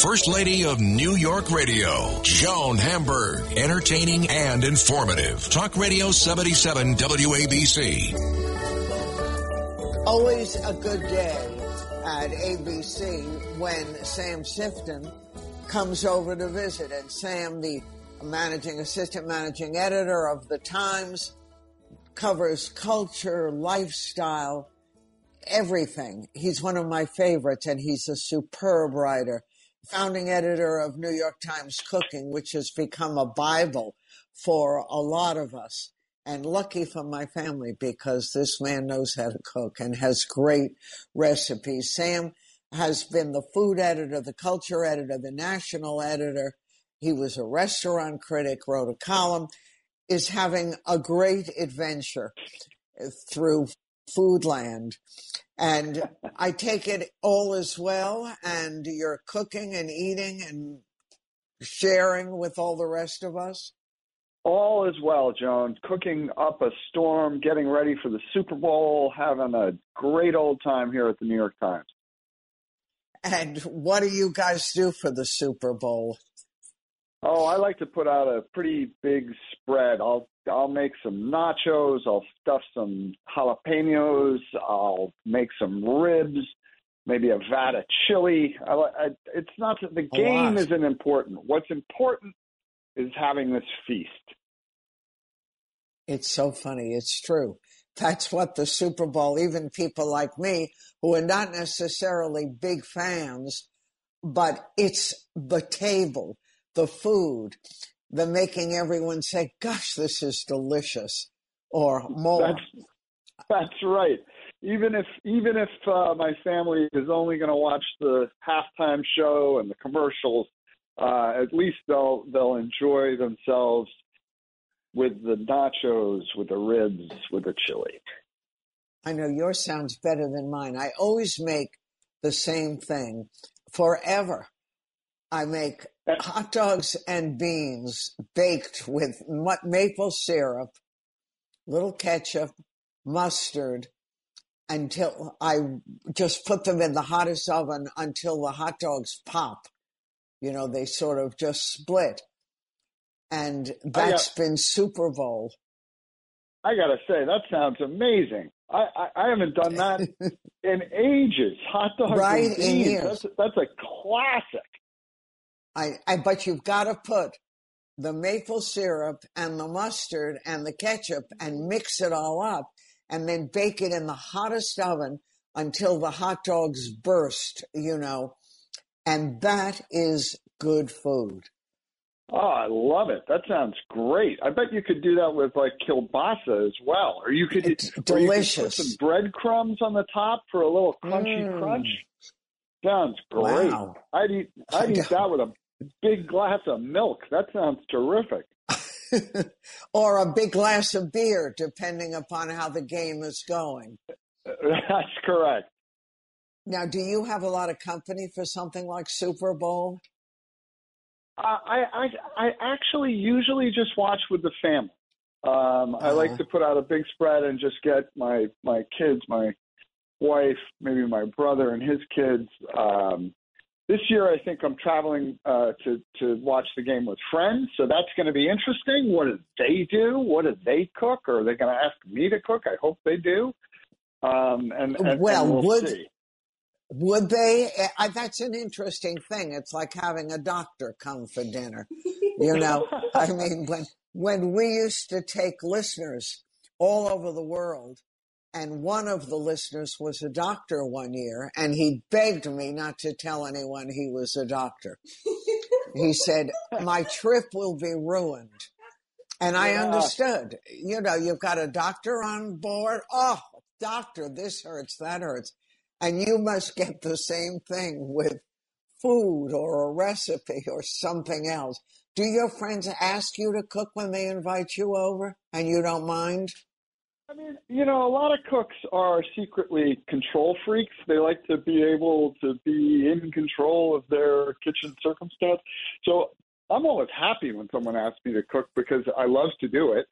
First Lady of New York Radio, Joan Hamburg. Entertaining and informative. Talk Radio 77 WABC. Always a good day at ABC when Sam Sifton comes over to visit. And Sam, the managing assistant managing editor of the Times, covers culture, lifestyle, everything. He's one of my favorites and he's a superb writer founding editor of New York Times Cooking, which has become a Bible for a lot of us. And lucky for my family because this man knows how to cook and has great recipes. Sam has been the food editor, the culture editor, the national editor. He was a restaurant critic, wrote a column, is having a great adventure through Foodland. And I take it all is well, and you're cooking and eating and sharing with all the rest of us? All is well, Joan. Cooking up a storm, getting ready for the Super Bowl, having a great old time here at the New York Times. And what do you guys do for the Super Bowl? Oh, I like to put out a pretty big spread. I'll I'll make some nachos. I'll stuff some jalapenos. I'll make some ribs. Maybe a vat of chili. I, I, it's not the game isn't important. What's important is having this feast. It's so funny. It's true. That's what the Super Bowl. Even people like me who are not necessarily big fans, but it's the table the food, the making everyone say, gosh, this is delicious or more. That's, that's right. Even if even if uh, my family is only going to watch the halftime show and the commercials, uh, at least they'll they'll enjoy themselves with the nachos, with the ribs, with the chili. I know yours sounds better than mine. I always make the same thing forever. I make hot dogs and beans baked with maple syrup, little ketchup, mustard, until I just put them in the hottest oven until the hot dogs pop. You know, they sort of just split. And that's got, been Super Bowl. I got to say, that sounds amazing. I, I, I haven't done that in ages. Hot dogs right and beans. That's, that's a classic. I, I but you've got to put the maple syrup and the mustard and the ketchup and mix it all up and then bake it in the hottest oven until the hot dogs burst, you know. And that is good food. Oh, I love it. That sounds great. I bet you could do that with like kielbasa as well. Or you could, it's delicious. You could put some breadcrumbs on the top for a little crunchy mm. crunch. Sounds great. Wow. I'd eat I'd eat that with a big glass of milk. That sounds terrific. or a big glass of beer, depending upon how the game is going. That's correct. Now, do you have a lot of company for something like Super Bowl? Uh, I, I I actually usually just watch with the family. Um, uh-huh. I like to put out a big spread and just get my my kids, my wife, maybe my brother and his kids, um, this year, I think I'm traveling uh, to to watch the game with friends, so that's going to be interesting. What do they do? What do they cook? Or are they going to ask me to cook? I hope they do. Um, and, and, well, and we'll would see. would they? I, that's an interesting thing. It's like having a doctor come for dinner. You know, I mean, when when we used to take listeners all over the world and one of the listeners was a doctor one year, and he begged me not to tell anyone he was a doctor. he said, My trip will be ruined. And I understood. You know, you've got a doctor on board. Oh, doctor, this hurts, that hurts. And you must get the same thing with food or a recipe or something else. Do your friends ask you to cook when they invite you over and you don't mind? I mean, you know, a lot of cooks are secretly control freaks. They like to be able to be in control of their kitchen circumstance. So I'm always happy when someone asks me to cook because I love to do it.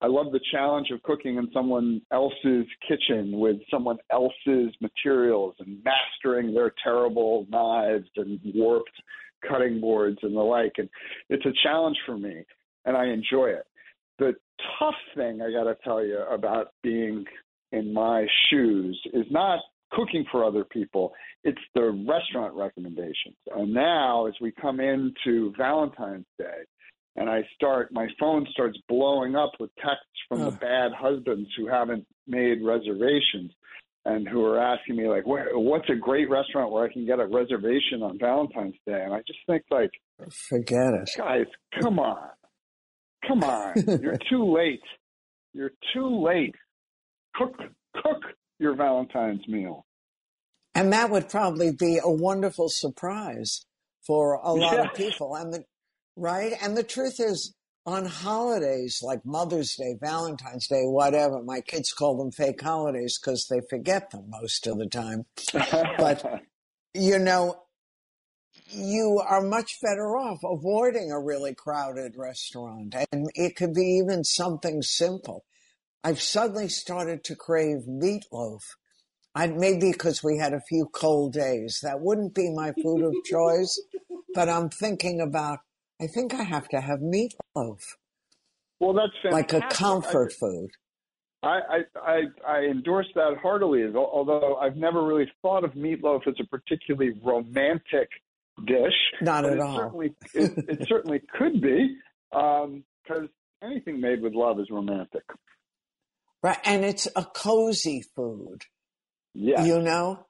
I love the challenge of cooking in someone else's kitchen with someone else's materials and mastering their terrible knives and warped cutting boards and the like. And it's a challenge for me, and I enjoy it. The tough thing I got to tell you about being in my shoes is not cooking for other people, it's the restaurant recommendations. And now, as we come into Valentine's Day, and I start, my phone starts blowing up with texts from the bad husbands who haven't made reservations and who are asking me like, what's a great restaurant where I can get a reservation on Valentine's Day? And I just think like, forget it, guys, come on, come on, you're too late, you're too late. Cook, cook your Valentine's meal. And that would probably be a wonderful surprise for a lot of people. And the, right? And the truth is, on holidays like Mother's Day, Valentine's Day, whatever, my kids call them fake holidays because they forget them most of the time. but, you know, you are much better off avoiding a really crowded restaurant. And it could be even something simple. I've suddenly started to crave meatloaf. I, maybe because we had a few cold days. That wouldn't be my food of choice, but I'm thinking about I think I have to have meatloaf. Well, that's fantastic. like a comfort I, food. I, I I endorse that heartily. Although I've never really thought of meatloaf as a particularly romantic dish. Not at it all. Certainly, it, it certainly could be because um, anything made with love is romantic. Right, and it's a cozy food. Yeah, you know.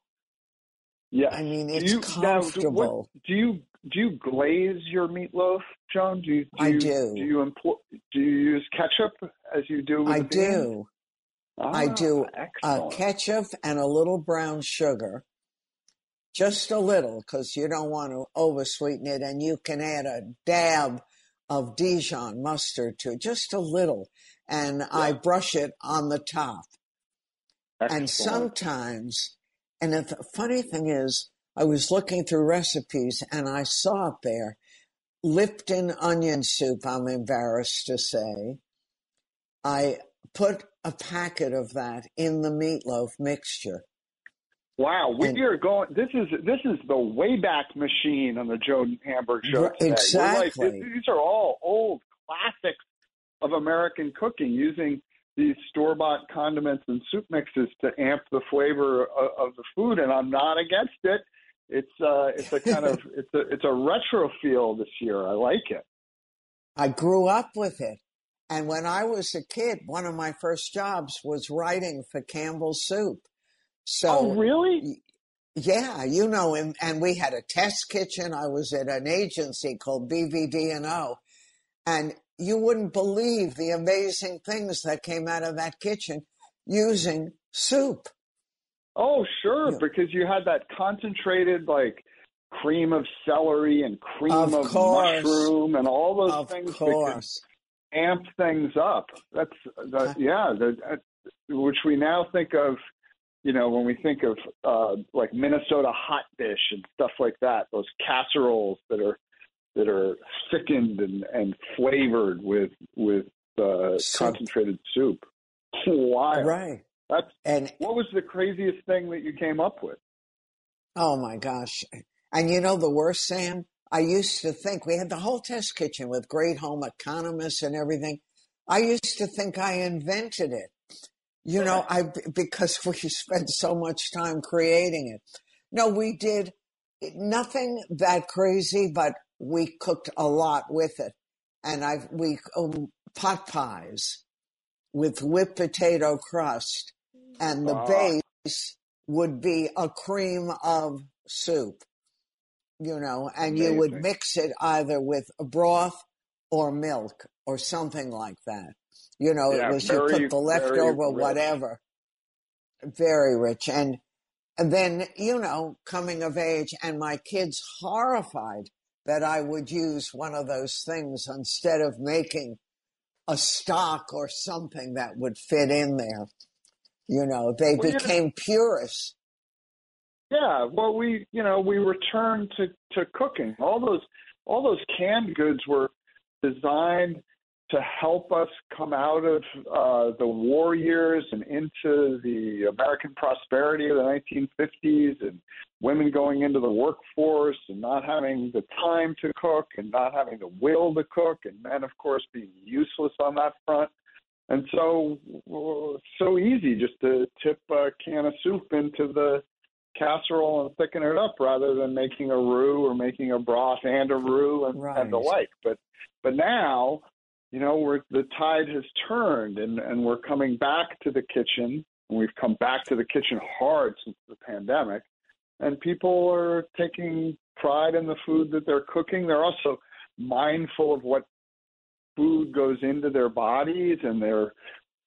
Yeah, I mean it's you, comfortable. Now, what, do you do you glaze your meatloaf, Joan? Do you? Do I you, do. Do you employ, Do you use ketchup as you do? I do. Ah, I do uh, ketchup and a little brown sugar, just a little, because you don't want to oversweeten it, and you can add a dab of Dijon mustard to it, just a little, and yeah. I brush it on the top. Excellent. And sometimes, and the funny thing is, I was looking through recipes and I saw it there. Lipton onion soup, I'm embarrassed to say. I put a packet of that in the meatloaf mixture. Wow, we are going. This is this is the Wayback Machine on the Joan Hamburg Show. Today. Exactly. Like, these are all old classics of American cooking, using these store bought condiments and soup mixes to amp the flavor of, of the food. And I'm not against it it's uh, it's a kind of it's a it's a retro feel this year. I like it. I grew up with it, and when I was a kid, one of my first jobs was writing for Campbell's Soup. So, oh, really? Yeah, you know, him. and we had a test kitchen. I was at an agency called BBD&O, and you wouldn't believe the amazing things that came out of that kitchen using soup. Oh, sure, yeah. because you had that concentrated like cream of celery and cream of, of mushroom and all those of things course. that amp things up. That's the, yeah, the, uh, which we now think of, you know, when we think of uh, like Minnesota hot dish and stuff like that. Those casseroles that are that are thickened and, and flavored with with uh, concentrated soup. Wow. Right. That's and what was the craziest thing that you came up with? Oh my gosh. And you know the worst, Sam? I used to think we had the whole test kitchen with great home economists and everything. I used to think I invented it. You know, I because we spent so much time creating it. No, we did nothing that crazy, but we cooked a lot with it. And I we um, pot pies with whipped potato crust and the base would be a cream of soup, you know, and amazing. you would mix it either with a broth or milk or something like that. You know, yeah, it was very, you put the leftover whatever. Very rich. And And then, you know, coming of age and my kids horrified that I would use one of those things instead of making a stock or something that would fit in there. You know, they Well, became purists. Yeah, well, we you know we returned to to cooking. All those all those canned goods were designed to help us come out of uh, the war years and into the American prosperity of the 1950s, and women going into the workforce and not having the time to cook and not having the will to cook, and men, of course, being useless on that front. And so, so easy just to tip a can of soup into the casserole and thicken it up rather than making a roux or making a broth and a roux and, and the like. But but now, you know, we're the tide has turned and, and we're coming back to the kitchen and we've come back to the kitchen hard since the pandemic. And people are taking pride in the food that they're cooking. They're also mindful of what food goes into their bodies and they're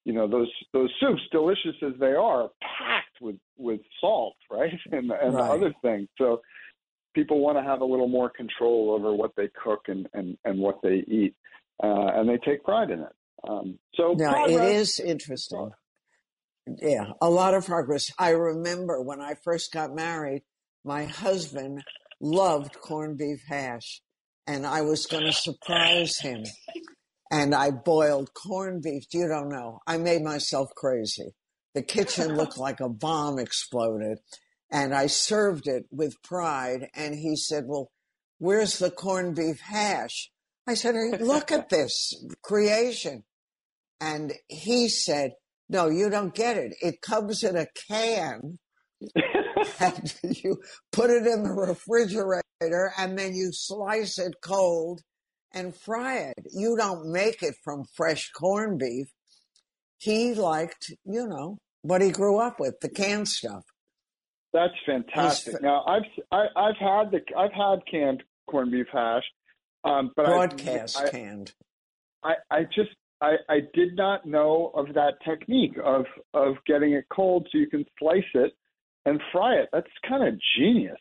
you know those those soups delicious as they are packed with with salt right and and Right. other things so people want to have a little more control over what they cook and and and what they eat uh and they take pride in it um so Now, it is interesting. Yeah, a lot of progress. I remember when I first got married, my husband loved corned beef hash, and I was going to surprise him. And I boiled corned beef. You don't know. I made myself crazy. The kitchen looked like a bomb exploded. And I served it with pride. And he said, Well, where's the corned beef hash? I said, "Hey, Look at this creation. And he said, No, you don't get it. It comes in a can and you put it in the refrigerator and then you slice it cold and fry it. You don't make it from fresh corned beef. He liked, you know, what he grew up with, the canned stuff. That's fantastic. He's- Now I've I, I've had the I've had canned corned beef hash, um, but I- Broadcast I, canned. I, I just I, I did not know of that technique of of getting it cold so you can slice it and fry it. That's kind of genius.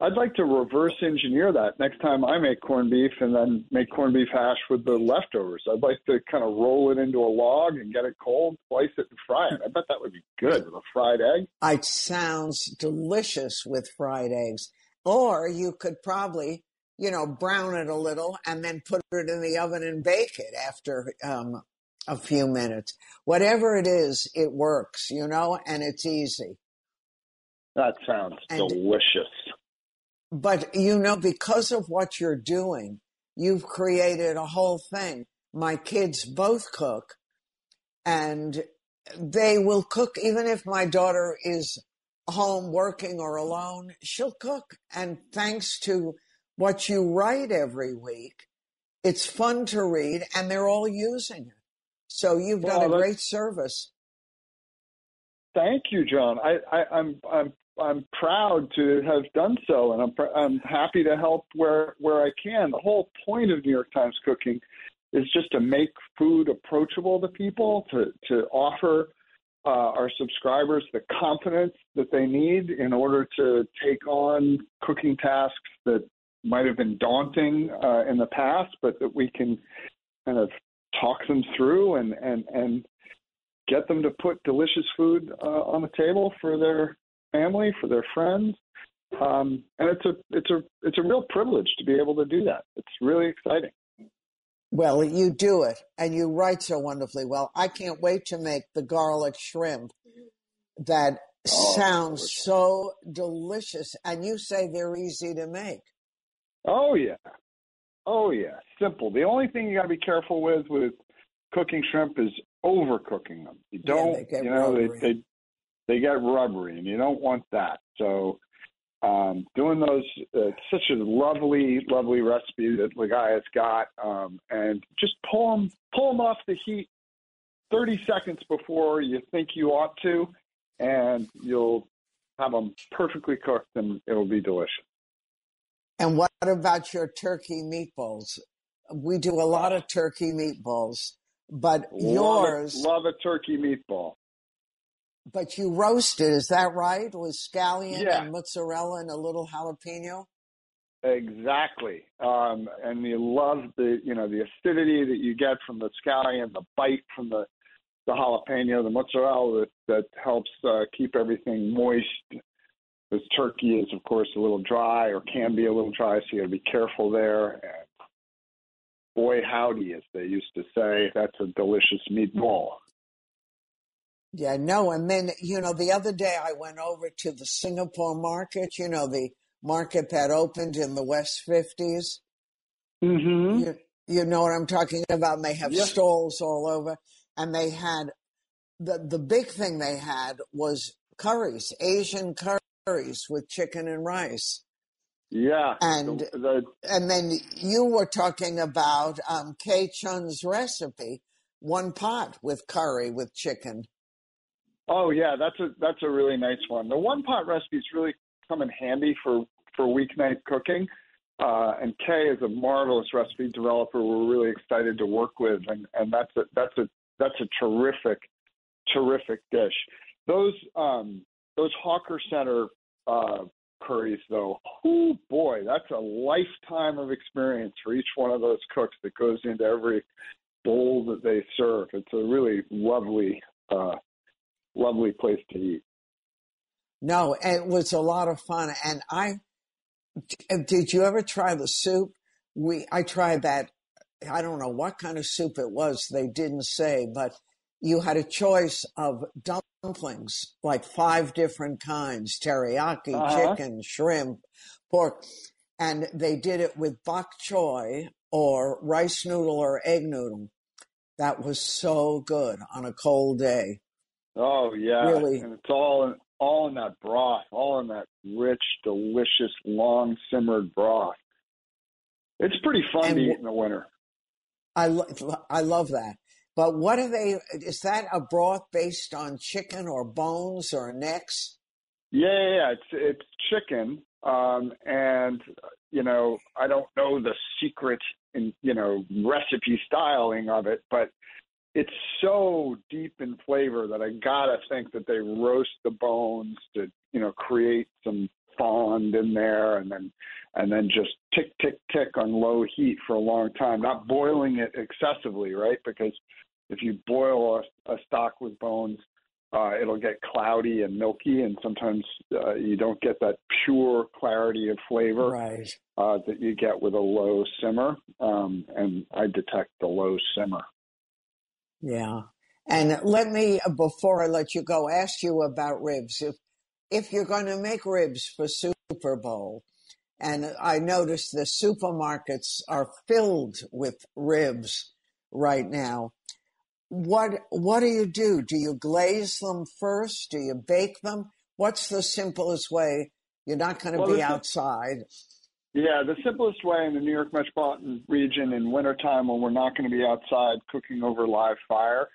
I'd like to reverse engineer that next time I make corned beef and then make corned beef hash with the leftovers. I'd like to kind of roll it into a log and get it cold, slice it, and fry it. I bet that would be good with a fried egg. It sounds delicious with fried eggs. Or you could probably, you know, brown it a little and then put it in the oven and bake it after um, a few minutes. Whatever it is, it works, you know, and it's easy. That sounds And- delicious. But, you know, because of what you're doing, you've created a whole thing. My kids both cook and they will cook even if my daughter is home working or alone, she'll cook. And thanks to what you write every week, it's fun to read and they're all using it. So you've done Well, a great service. Thank you, Joan. I, I, I'm I'm I'm proud to have done so, and I'm pr- I'm happy to help where where I can. The whole point of New York Times Cooking is just to make food approachable to people, to to offer uh, our subscribers the confidence that they need in order to take on cooking tasks that might have been daunting uh, in the past, but that we can kind of talk them through and and and get them to put delicious food uh, on the table for their family, for their friends. Um, and it's a it's a it's a real privilege to be able to do that. It's really exciting. Well, you do it and you write so wonderfully well. I can't wait to make the garlic shrimp that Oh, sounds delicious. so delicious. And you say they're easy to make. Oh yeah, oh yeah, simple. The only thing you got to be careful with with cooking shrimp is overcooking them. You don't, they you know, they, rubbery. they they get rubbery, and you don't want that. So um, doing those, uh, such a lovely, lovely recipe that the guy has got, um, and just pull them, pull them off the heat 30 seconds before you think you ought to, and you'll have them perfectly cooked, and it'll be delicious. And what about your turkey meatballs? We do a lot of turkey meatballs, but Love yours, a, love a turkey meatball. But you roasted, is that right? With scallion Yeah. and mozzarella and a little jalapeno? Exactly. Um, and you love the, you know, the acidity that you get from the scallion, the bite from the, the jalapeno, the mozzarella that, that helps uh, keep everything moist. This turkey is, of course, a little dry or can be a little dry, so you got to be careful there. And boy, howdy, as they used to say, that's a delicious meatball. Yeah, no. And then, you know, the other day I went over to the Singapore market, you know, the market that opened in the West 50s. Mm-hmm. You, you know what I'm talking about? And they have stalls all over. And they had the, the big thing they had was curries, Asian curries with chicken and rice. Yeah. And- the, the And then you were talking about um, Kay Chun's recipe, one pot with curry with chicken. Oh yeah, that's a that's a really nice one. The one pot recipes really come in handy for for weeknight cooking. Uh, and Kay is a marvelous recipe developer. We're really excited to work with, and and that's a that's a that's a terrific terrific dish. Those um, those Hawker Center uh, curries, though, oh boy, that's a lifetime of experience for each one of those cooks that goes into every bowl that they serve. It's a really lovely. Uh, lovely place to eat. No, it was a lot of fun. And I, did you ever try the soup? We, I tried that. I don't know what kind of soup it was. They didn't say, but you had a choice of dumplings, like five different kinds, teriyaki, Uh-huh. chicken, shrimp, pork. And they did it with bok choy or rice noodle or egg noodle. That was so good on a cold day. Oh yeah, Really? and it's all in, all in that broth, all in that rich, delicious, long simmered broth. It's pretty fun And to eat in the winter. I lo- I love that. But what are they? Is that a broth based on chicken or bones or necks? Yeah, yeah, yeah. It's it's chicken, um, and you know I don't know the secret in you know recipe styling of it, but it's so deep in flavor that I gotta think that they roast the bones to you know create some fond in there, and then and then just tick tick tick on low heat for a long time, not boiling it excessively, right? Because if you boil a, a stock with bones, uh, it'll get cloudy and milky, and sometimes uh, you don't get that pure clarity of flavor Right. uh, that you get with a low simmer. Um, and I detect the low simmer. Yeah. And let me, before I let you go, ask you about ribs. If if you're going to make ribs for Super Bowl, and I notice the supermarkets are filled with ribs right now. What what do you do? Do you glaze them first? Do you bake them? What's the simplest way? You're not going to Well, be outside. Yeah, the simplest way in the New York metropolitan region in wintertime when we're not going to be outside cooking over live fire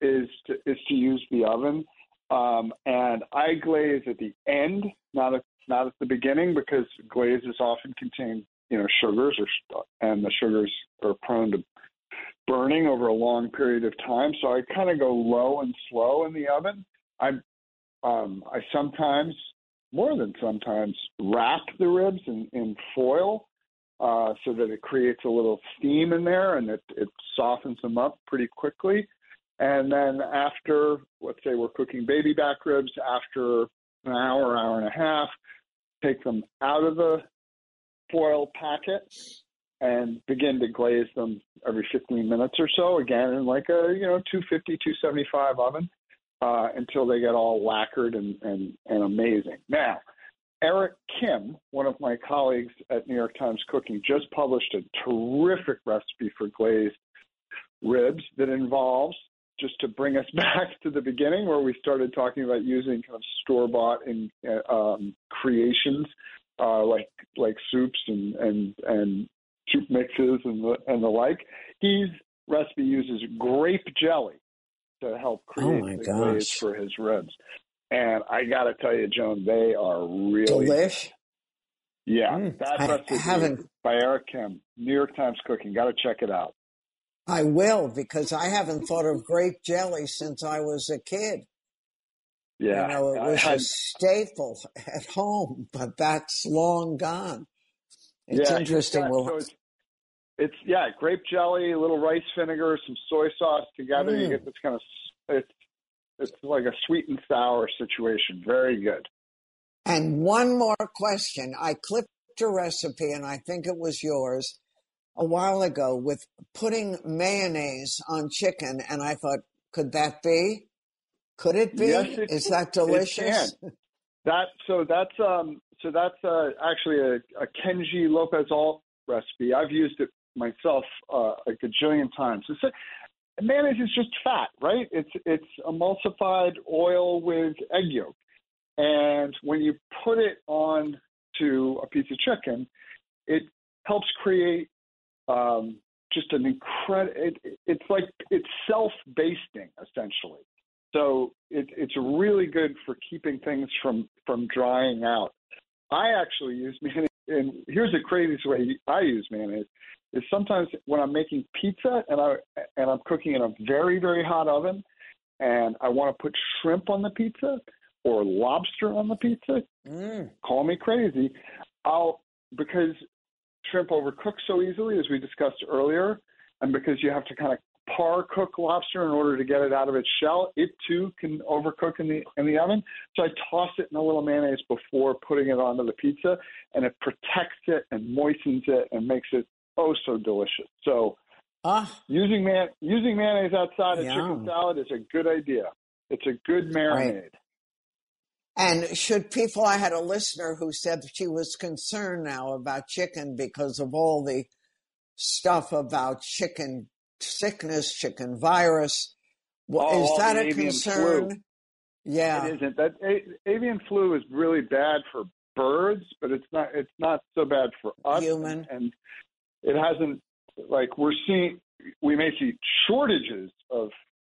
is to, is to use the oven. Um, and I glaze at the end, not at not at the beginning, because glazes often contain you know sugars, or and the sugars are prone to burning over a long period of time. So I kind of go low and slow in the oven. I um, I sometimes more than sometimes wrap the ribs in, in foil uh, so that it creates a little steam in there and it, it softens them up pretty quickly. And then after, let's say we're cooking baby back ribs, after an hour, hour and a half, take them out of the foil packet and begin to glaze them every 15 minutes or so, again in like a you know 250, 275 oven uh, until they get all lacquered and, and, and amazing. Now, Eric Kim, one of my colleagues at New York Times Cooking, just published a terrific recipe for glazed ribs that involves just to bring us back to the beginning where we started talking about using kind of store bought in uh, um, creations uh, like like soups and and and soup mixes and the and the like. His recipe uses grape jelly to help create Oh the gosh. glaze for his ribs. And I got to tell you, Joan, they are really Delish. yeah. Mm, that I recipe haven't- by Eric Kim, New York Times Cooking. Got to check it out. I will because I haven't thought of grape jelly since I was a kid. Yeah, you know, it was I- a staple at home, but that's long gone. It's yeah, interesting. Well, so it's, it's yeah, grape jelly, a little rice vinegar, some soy sauce together. You Mm. get this kind of it's it's like a sweet and sour situation. Very good. And one more question. I clipped a recipe, and I think it was yours a while ago with putting mayonnaise on chicken. And I thought, could that be? Could it be? Yes, it Is that delicious? That so that's um so that's uh, actually a, a Kenji Lopez Alt recipe. I've used it myself uh, a gajillion times. It's a, mayonnaise is just fat, right? It's it's emulsified oil with egg yolk, and when you put it on to a piece of chicken, it helps create um, just an incredible. It, it's like it's self-basting essentially. So it, it's really good for keeping things from from drying out. I actually use mayonnaise, and here's the craziest way I use mayonnaise is sometimes when I'm making pizza and I and I'm cooking in a very very hot oven, and I want to put shrimp on the pizza or lobster on the pizza. Mm. Call me crazy. I'll because shrimp overcooks so easily, as we discussed earlier, and because you have to kind of par cook lobster in order to get it out of its shell, it too can overcook in the in the oven. So I toss it in a little mayonnaise before putting it onto the pizza, and it protects it and moistens it and makes it oh so delicious. So Ah, using man using mayonnaise outside of Yum. chicken salad is a good idea. It's a good marinade. And should people, I had a listener who said she was concerned now about chicken because of all the stuff about chicken sickness, chicken virus. Well, Oh, is that a concern? flu. Yeah. It isn't. That a, avian flu is really bad for birds, but it's not. It's not so bad for us. Human. and, and it hasn't. Like we're seeing, we may see shortages of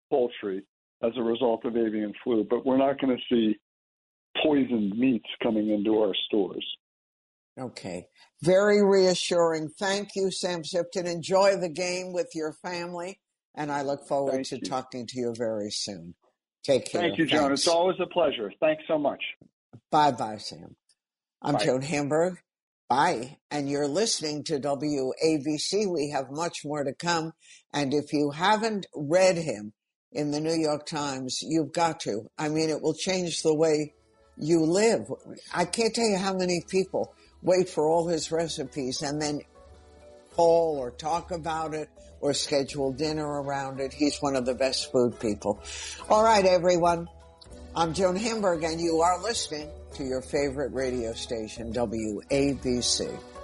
poultry as a result of avian flu, but we're not going to see poisoned meats coming into our stores. Okay. Very reassuring. Thank you, Sam Sifton. Enjoy the game with your family, and I look forward Thank to you. talking to you very soon. Take care. Thank you, Joan. Thanks. It's always a pleasure. Thanks so much. Bye bye, Sam. I'm Bye. Joan Hamburg. Bye. And you're listening to WABC. We have much more to come. And if you haven't read him in the New York Times, you've got to. I mean, it will change the way you live. I can't tell you how many people wait for all his recipes and then call or talk about it or schedule dinner around it. He's one of the best food people. All right, everyone. I'm Joan Hamburg, and you are listening to your favorite radio station, WABC.